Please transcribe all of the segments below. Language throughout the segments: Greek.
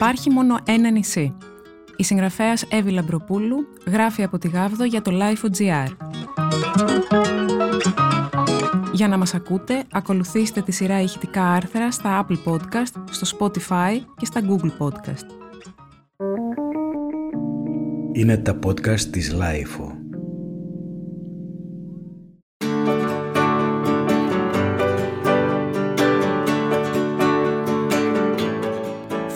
Υπάρχει μόνο ένα νησί. Η συγγραφέας Εύη Λαμπροπούλου γράφει από τη Γάβδο για το Life.gr. Για να μας ακούτε, ακολουθήστε τη σειρά ηχητικά άρθρα στα Apple Podcast, στο Spotify και στα Google Podcast. Είναι τα podcast της Lifeo.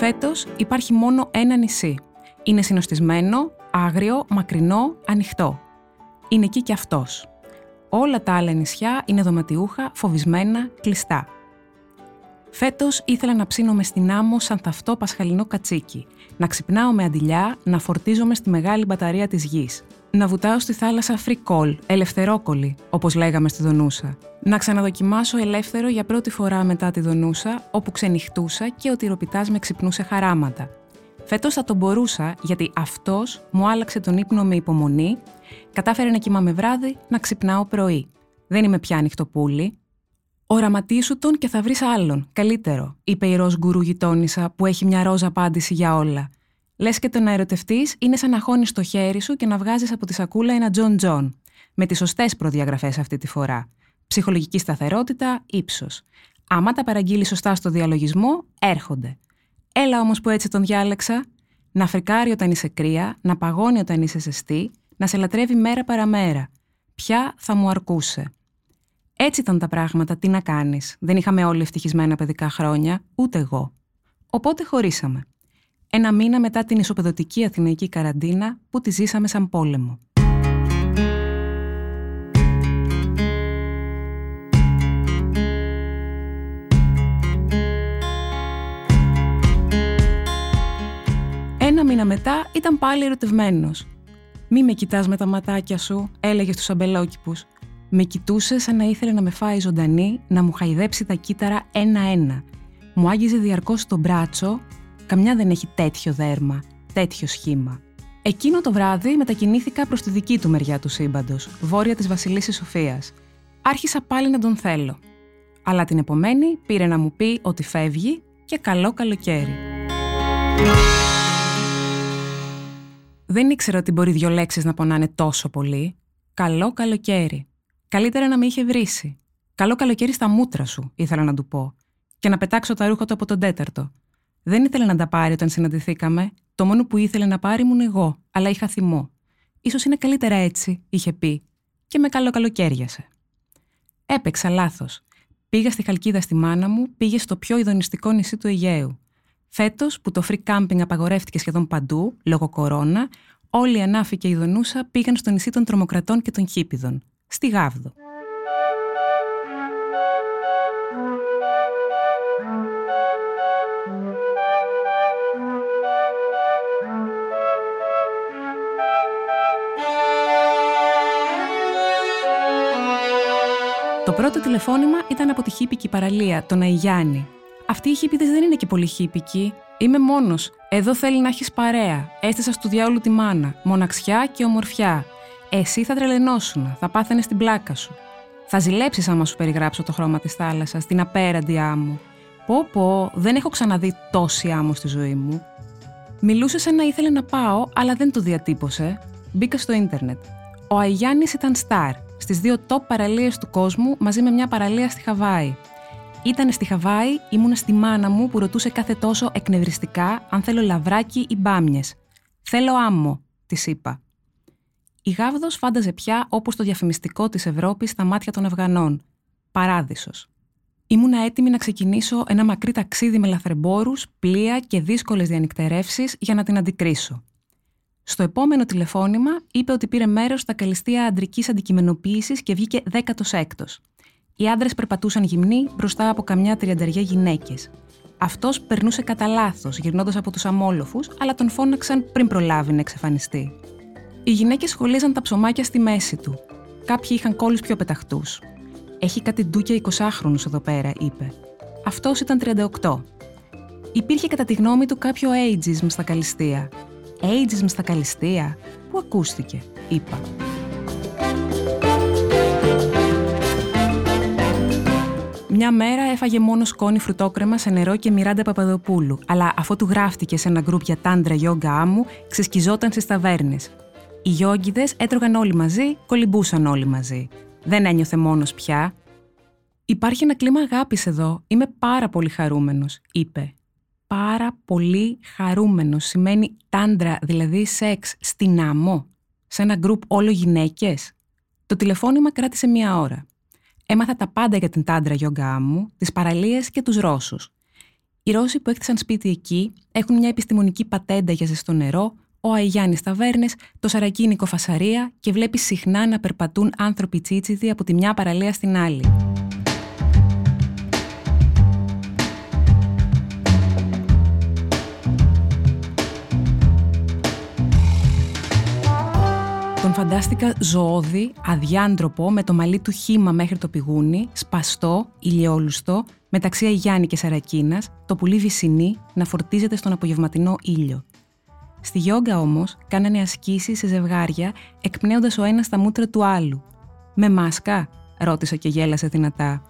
Φέτος υπάρχει μόνο ένα νησί. Είναι συνοστισμένο, άγριο, μακρινό, ανοιχτό. Είναι εκεί κι αυτός. Όλα τα άλλα νησιά είναι δωματιούχα, φοβισμένα, κλειστά. Φέτος ήθελα να ψήνομαι στην άμμο σαν ταυτό πασχαλινό κατσίκι, να ξυπνάω με αντιλιά, να φορτίζομαι στη μεγάλη μπαταρία της γης, να βουτάω στη θάλασσα free call, ελευθερόκολλη, όπως λέγαμε στη Δονούσα. Να ξαναδοκιμάσω ελεύθερο για πρώτη φορά μετά τη Δονούσα, όπου ξενυχτούσα και ο τυροπιτάς με ξυπνούσε χαράματα. Φέτος θα τον μπορούσα, γιατί αυτός μου άλλαξε τον ύπνο με υπομονή, κατάφερε να κοιμάμαι βράδυ, να ξυπνάω πρωί. Δεν είμαι πια νυχτοπούλι. Οραματίσου τον και θα βρεις άλλον, καλύτερο, είπε η ροζ γκουρού γειτόνισσα που έχει μια ροζ απάντηση για όλα. Λες και το να ερωτευτείς είναι σαν να χώνεις το χέρι σου και να βγάζεις από τη σακούλα ένα Τζον Τζον. Με τις σωστές προδιαγραφές αυτή τη φορά. Ψυχολογική σταθερότητα, ύψος. Άμα τα παραγγείλεις σωστά στο διαλογισμό, έρχονται. Έλα όμως που έτσι τον διάλεξα. Να φρικάρει όταν είσαι κρύα, να παγώνει όταν είσαι ζεστή, να σε λατρεύει μέρα παραμέρα. Ποια θα μου αρκούσε. Έτσι ήταν τα πράγματα, τι να κάνεις. Δεν είχαμε όλοι ευτυχισμένα παιδικά χρόνια, ούτε εγώ. Οπότε χωρίσαμε ένα μήνα μετά την ισοπεδωτική αθηναϊκή καραντίνα που τη ζήσαμε σαν πόλεμο. Ένα μήνα μετά ήταν πάλι ερωτευμένος. «Μη με κοιτάς με τα ματάκια σου», έλεγε στους αμπελόκηπους. Με κοιτούσε σαν να ήθελε να με φάει ζωντανή, να μου χαϊδέψει τα κύτταρα ένα-ένα. Μου άγγιζε διαρκώς το μπράτσο Καμιά δεν έχει τέτοιο δέρμα, τέτοιο σχήμα. Εκείνο το βράδυ μετακινήθηκα προς τη δική του μεριά του σύμπαντος, βόρεια της Βασιλίση Σοφίας. Άρχισα πάλι να τον θέλω. Αλλά την επομένη πήρε να μου πει ότι φεύγει και καλό καλοκαίρι. Δεν ήξερα ότι μπορεί δύο λέξεις να πονάνε τόσο πολύ. Καλό καλοκαίρι. Καλύτερα να με είχε βρήσει. Καλό καλοκαίρι στα μούτρα σου, ήθελα να του πω. Και να πετάξω τα ρούχα του από τον τέταρτο. Δεν ήθελε να τα πάρει όταν συναντηθήκαμε. Το μόνο που ήθελε να πάρει ήμουν εγώ, αλλά είχα θυμό. σω είναι καλύτερα έτσι, είχε πει, και με καλό καλοκαίριασε. Έπαιξα λάθος. Πήγα στη Χαλκίδα στη μάνα μου, πήγε στο πιο ειδονιστικό νησί του Αιγαίου. Φέτος, που το free camping απαγορεύτηκε σχεδόν παντού, λόγω κορώνα, όλοι οι ανάφοι και η Δονούσα πήγαν στο νησί των τρομοκρατών και των χίπιδων, στη Γάβδο. Το πρώτο τηλεφώνημα ήταν από τη χύπικη παραλία, τον Αϊγιάννη. Αυτοί οι χύπηδε δεν είναι και πολύ χύπικοι. Είμαι μόνος. Εδώ θέλει να έχεις παρέα. Έστεσα του διάολου τη μάνα. Μοναξιά και ομορφιά. Εσύ θα τρελαινόσουν, θα πάθαινες στην πλάκα σου. Θα ζηλέψεις άμα σου περιγράψω το χρώμα της θάλασσας, την απέραντη άμμο. Πω πω, δεν έχω ξαναδεί τόση άμμο στη ζωή μου. Μιλούσε σαν να ήθελε να πάω, αλλά δεν το διατύπωσε. Μπήκα στο ίντερνετ. Ο Αϊγιάννης ήταν στάρ στις δύο top παραλίες του κόσμου μαζί με μια παραλία στη Χαβάη. Ήταν στη Χαβάη, ήμουνα στη μάνα μου που ρωτούσε κάθε τόσο εκνευριστικά αν θέλω λαβράκι ή μπάμιες. «Θέλω άμμο», της είπα. Η Γάβδος φάνταζε πια όπως το διαφημιστικό της Ευρώπης στα μάτια των Αφγανών. Παράδεισος. Ήμουνα έτοιμη να ξεκινήσω ένα μακρύ ταξίδι με λαθρεμπόρους, πλοία και δύσκολες διανυκτερεύσεις για να την αντικρίσω. Στο επόμενο τηλεφώνημα είπε ότι πήρε μέρος στα καλυστία αντρικής αντικειμενοποίησης και βγήκε 16ο. Οι άντρες περπατούσαν γυμνοί μπροστά από καμιά τριανταριά γυναίκες. Αυτός περνούσε κατά λάθος, γυρνώντας από τους αμόλοφους, αλλά τον φώναξαν πριν προλάβει να εξαφανιστεί. Οι γυναίκες σχολίζαν τα ψωμάκια στη μέση του. Κάποιοι είχαν κόλλους πιο πεταχτούς. Έχει κάτι ντούκια 20χρονου εδώ πέρα, είπε. Αυτός ήταν 38. Υπήρχε κατά τη γνώμη του κάποιο ageism στα καλυστία, ageism στα καλυστία. Πού ακούστηκε, είπα. Μια μέρα έφαγε μόνος σκόνη φρουτόκρεμα σε νερό και Μιράντα Παπαδοπούλου, αλλά αφού του γράφτηκε σε ένα γκρουπ για τάντρα γιόγκα άμμου, ξεσκιζόταν στις ταβέρνες. Οι γιόγκιδε έτρωγαν όλοι μαζί, κολυμπούσαν όλοι μαζί. Δεν ένιωθε μόνος πια. Υπάρχει ένα κλίμα αγάπης εδώ. Είμαι πάρα πολύ χαρούμενος, είπε. Πάρα πολύ χαρούμενο σημαίνει τάντρα, δηλαδή σεξ, στην άμμο. Σε ένα γκρουπ όλο γυναίκες. Το τηλεφώνημα κράτησε μία ώρα. Έμαθα τα πάντα για την τάντρα γιόγκα μου, τις παραλίες και τους Ρώσους. Οι Ρώσοι που έκτισαν σπίτι εκεί έχουν μια επιστημονική πατέντα για ζεστό νερό, ο Αϊγιάννης Ταβέρνες, το Σαρακίνικο Φασαρία και βλέπει συχνά να περπατούν άνθρωποι τσίτσιδοι από τη μια παραλία στην άλλη. Τον φαντάστηκα ζωώδη, αδιάντροπο, με το μαλλί του χύμα μέχρι το πηγούνι, σπαστό, ηλιόλουστο, μεταξύ Αγιάννη και Σαρακίνας, το πουλί βυσινή να φορτίζεται στον απογευματινό ήλιο. Στη γιόγκα όμως κάνανε ασκήσεις σε ζευγάρια, εκπνέοντας ο ένας τα μούτρα του άλλου. Με μάσκα, ρώτησα και γέλασε δυνατά.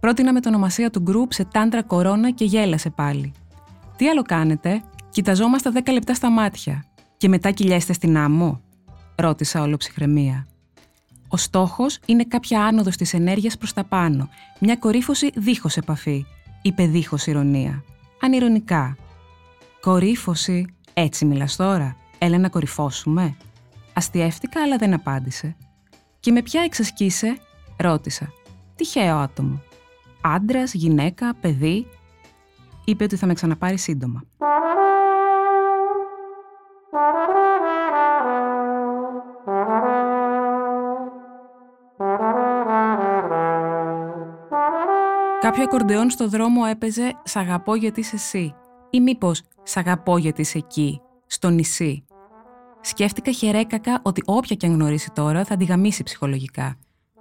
Πρότεινα με την ονομασία του γκρουπ σε τάντρα κορώνα και γέλασε πάλι. Τι άλλο κάνετε, κοιταζόμαστε δέκα λεπτά στα μάτια. Και μετά κυλιέστε στην άμμο, ρώτησα όλο ψυχραιμία. Ο στόχος είναι κάποια άνοδος της ενέργειας προς τα πάνω, μια κορύφωση δίχως επαφή, είπε δίχως ηρωνία. Ανηρωνικά. Κορύφωση, έτσι μιλάς τώρα, έλα να κορυφώσουμε. Αστιεύτηκα, αλλά δεν απάντησε. Και με ποια εξασκήσε, ρώτησα. Τυχαίο άτομο. Άντρας, γυναίκα, παιδί. Είπε ότι θα με ξαναπάρει σύντομα. Κάποιο ακορντεόν στο δρόμο έπαιζε «Σ' αγαπώ γιατί είσαι εσύ» ή μήπως «Σ' αγαπώ γιατί είσαι εκεί, στο νησί». Σκέφτηκα χερέκακα ότι όποια και αν γνωρίσει τώρα θα τη γαμίσει ψυχολογικά,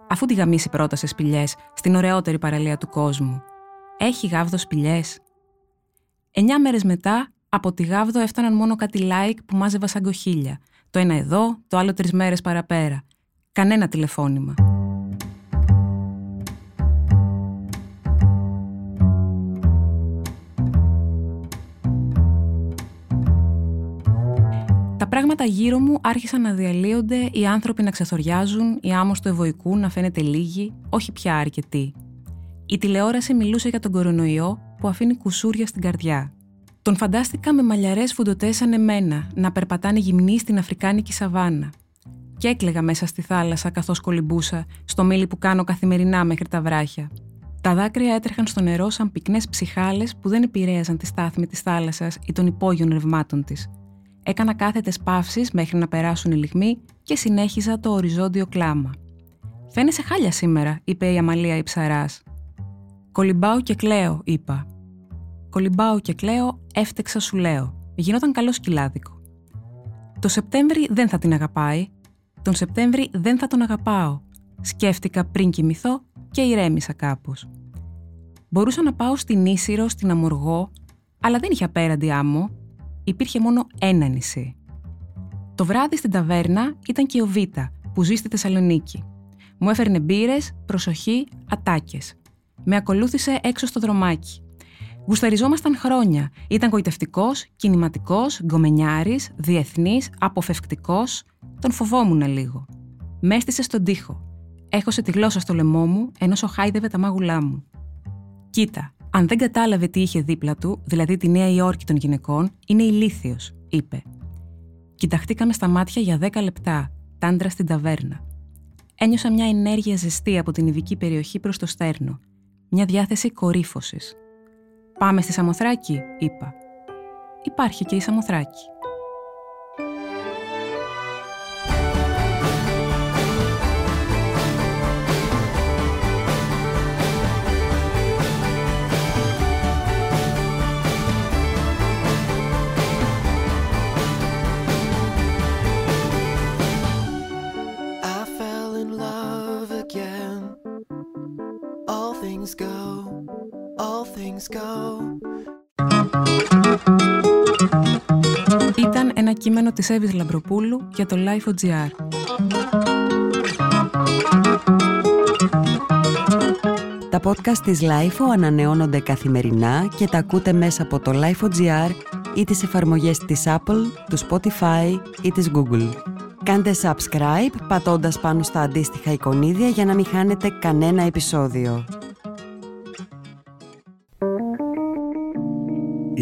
αφού τη γαμίσει πρώτα σε σπηλιές στην ωραιότερη παραλία του κόσμου. Έχει γάβδο σπηλιές. Εννιά μέρες μετά, από τη γάβδο έφταναν μόνο κάτι like που μάζευα σαν κοχύλια. Το ένα εδώ, το άλλο τρεις μέρες παραπέρα. Κανένα τηλεφώνημα. Πράγματα γύρω μου άρχισαν να διαλύονται, οι άνθρωποι να ξεθοριάζουν, η άμμος του ευωικού να φαίνεται λίγη, όχι πια αρκετή. Η τηλεόραση μιλούσε για τον κορονοϊό που αφήνει κουσούρια στην καρδιά. Τον φαντάστηκα με μαλλιαρές φουντοτές σαν εμένα να περπατάνε γυμνοί στην Αφρικάνικη σαβάνα. Και έκλεγα μέσα στη θάλασσα καθώς κολυμπούσα, στο μήλι που κάνω καθημερινά μέχρι τα βράχια. Τα δάκρυα έτρεχαν στο νερό σαν πυκνές ψυχάλες που δεν επηρέαζαν τη στάθμη της θάλασσας ή των υπόγειων ρευμάτων της. Έκανα κάθετες παύσεις μέχρι να περάσουν οι λιγμοί και συνέχιζα το οριζόντιο κλάμα. Φαίνεσαι χάλια σήμερα, είπε η Αμαλία η ψαράς. Κολυμπάω και κλαίω, είπα. Κολυμπάω και κλαίω, έφτεξα σου λέω. Γινόταν καλό σκυλάδικο. Το Σεπτέμβρη δεν θα την αγαπάει. Τον Σεπτέμβρη δεν θα τον αγαπάω. Σκέφτηκα πριν κοιμηθώ και ηρέμησα κάπως. Μπορούσα να πάω στην Ίσυρο, στην Αμοργό, αλλά δεν είχε απέραντη άμμο υπήρχε μόνο ένα νησί. Το βράδυ στην ταβέρνα ήταν και ο Βίτα, που ζει στη Θεσσαλονίκη. Μου έφερνε μπύρες, προσοχή, ατάκες. Με ακολούθησε έξω στο δρομάκι. Γουσταριζόμασταν χρόνια. Ήταν γοητευτικός, κινηματικός, γκομενιάρης, διεθνής, αποφευκτικός. Τον φοβόμουν λίγο. Μέστησε στον τοίχο. Έχωσε τη γλώσσα στο λαιμό μου, ενώ σοχάιδευε τα μάγουλά μου. Κοίτα, αν δεν κατάλαβε τι είχε δίπλα του, δηλαδή τη Νέα Υόρκη των γυναικών, είναι ηλίθιος, είπε. Κοιταχτήκαμε στα μάτια για δέκα λεπτά, τάντρα στην ταβέρνα. Ένιωσα μια ενέργεια ζεστή από την ειδική περιοχή προς το στέρνο. Μια διάθεση κορύφωσης. Πάμε στη Σαμοθράκη, είπα. Υπάρχει και η Σαμοθράκη. Ήταν ένα κείμενο της Εύης Λαμπροπούλου για το Life.gr. Τα podcast της LIFO ανανεώνονται καθημερινά και τα ακούτε μέσα από το LIFO.gr ή τις εφαρμογές της Apple, του Spotify ή της Google. Κάντε subscribe πατώντας πάνω στα αντίστοιχα εικονίδια για να μην χάνετε κανένα επεισόδιο.